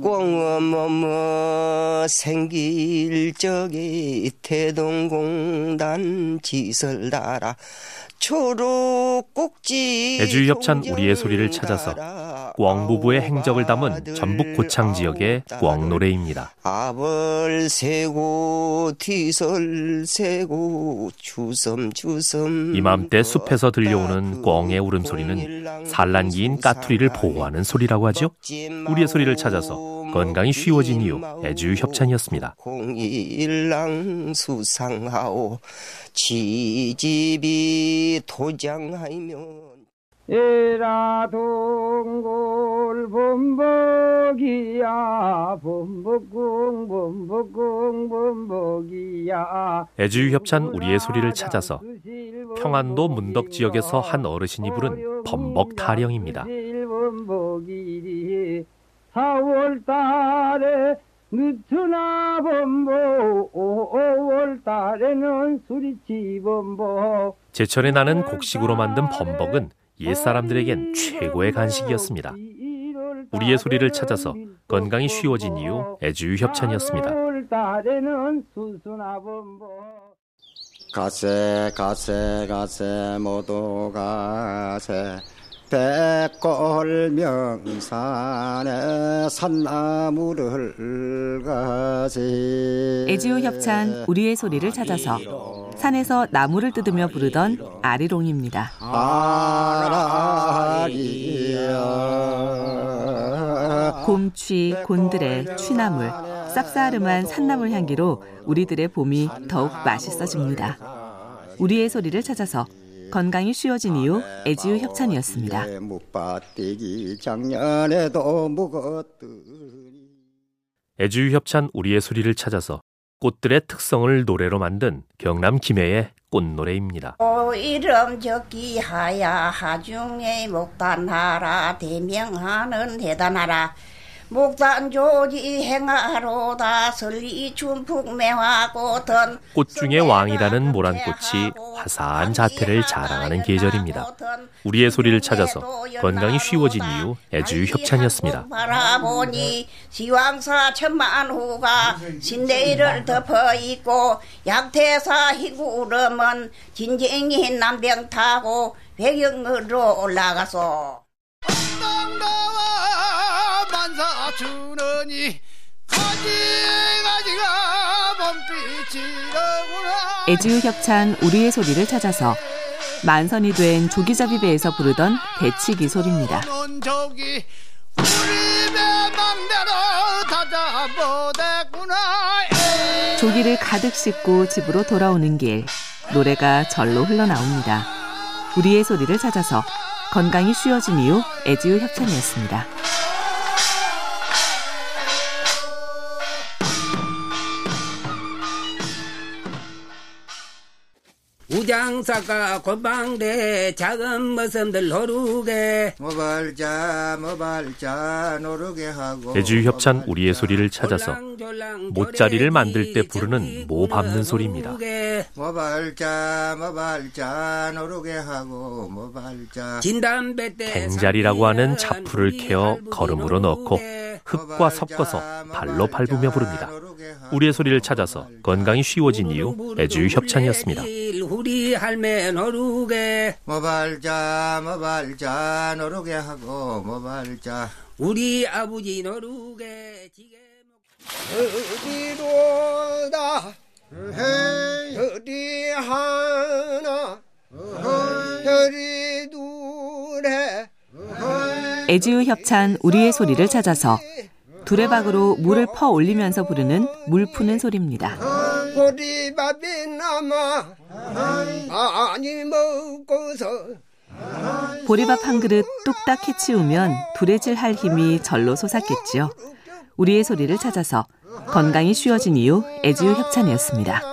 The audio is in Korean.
꽁어머머 생길 적에 태동공단 지설 달아 초록 꼭지 애주 협찬 우리의 소리를 찾아서 꽝 부부의 행적을 담은 전북 고창 지역의 꽝 노래입니다. 아벌 세고 뒤설 세고 주섬 주섬 이맘때 숲에서 들려오는 꽝의 울음소리는 산란기인 까투리를 보호하는 소리라고 하죠. 우리의 소리를 찾아서 건강이 쉬워진 이유 애주 협찬이었습니다. 공일랑 수상하오 지집이 도장하면 에라 동골 범벅이야 범벅궁 범벅궁 범벅이야 애주협찬 우리의 소리를 찾아서 평안도 문덕 지역에서 한 어르신이 부른 범벅 타령입니다. 범벅이리 4월 달에 늦으나 범벅 5월 달에는 수리치 범벅 제철에 나는 곡식으로 만든 범벅은 옛사람들에겐 최고의 간식이었습니다. 우리의 소리를 찾아서 건강이 쉬워진 이유 애주협찬이었습니다. 가세 가세 가세 모두 가세 백골명산에 산나무를 가지 애지우 협찬 우리의 소리를 찾아서 산에서 나무를 뜯으며 부르던 아리롱입니다. 곰취, 곤드레, 취나물, 쌉싸름한 산나물 향기로 우리들의 봄이 더욱 맛있어집니다. 우리의 소리를 찾아서 건강이 쉬워진 이유 애지우 협찬이었습니다. 애지우 협찬 우리의 소리를 찾아서 꽃들의 특성을 노래로 만든 경남 김해의 꽃노래입니다. 오 이름 적기 하야 하중에 목단하라 대명하는 대단하라 목단조지 행하로다 설리 춘풍 매화꽃은 꽃 중의 왕이라는 모란꽃이 화사한 자태를 자랑하는 계절입니다. 우리의 소리를 찾아서 건강이 쉬워진 이유 애주 협찬이었습니다. 바라보니 시왕사 천만후가 신대를 덮어 있고 약태사 희구름은 진쟁이 남병 타고 배경으로 올라가서 만사주느니 가지가지가 봄빛이로구나 애지우 협찬 우리의 소리를 찾아서 만선이 된 조기잡이 배에서 부르던 배치기 소리입니다. 저기 우리 배 망대로 다잡아댔구나 조기를 가득 싣고 집으로 돌아오는 길 노래가 절로 흘러나옵니다. 우리의 소리를 찾아서 건강이 쉬워진 이유 애지우 협찬이었습니다. 우장사가 골방대 작은 머슴들 노르게. 모발자 모발자 노르게 하고 애주 협찬 우리의 소리를 찾아서 모짜리를 만들 때 부르는 모 밟는 소리입니다. 모발자 모발자 노르게 하고 모발자. 갱자리라고 하는 자풀을 캐어 걸음으로 넣고 흙과 섞어서 발로 밟으며 부릅니다. 우리의 소리를 찾아서 건강이 쉬워진 이유 애주 협찬이었습니다. 우리 할매 노르게. 모발자 모발자 노르게 하고 모발자. 우리 아버지 노르게 지게 어디로다 어디 하나? 어디 둘에 애지우 협찬 우리의 소리를 찾아서 두레박으로 물을 퍼 올리면서 부르는 물 푸는 소리입니다. 보리밥이 남아 아니 먹고서 보리밥 한 그릇 뚝딱 해치우면 두레질 할 힘이 절로 솟았겠지요. 우리의 소리를 찾아서 건강이 쉬워진 이유 애지우 협찬이었습니다.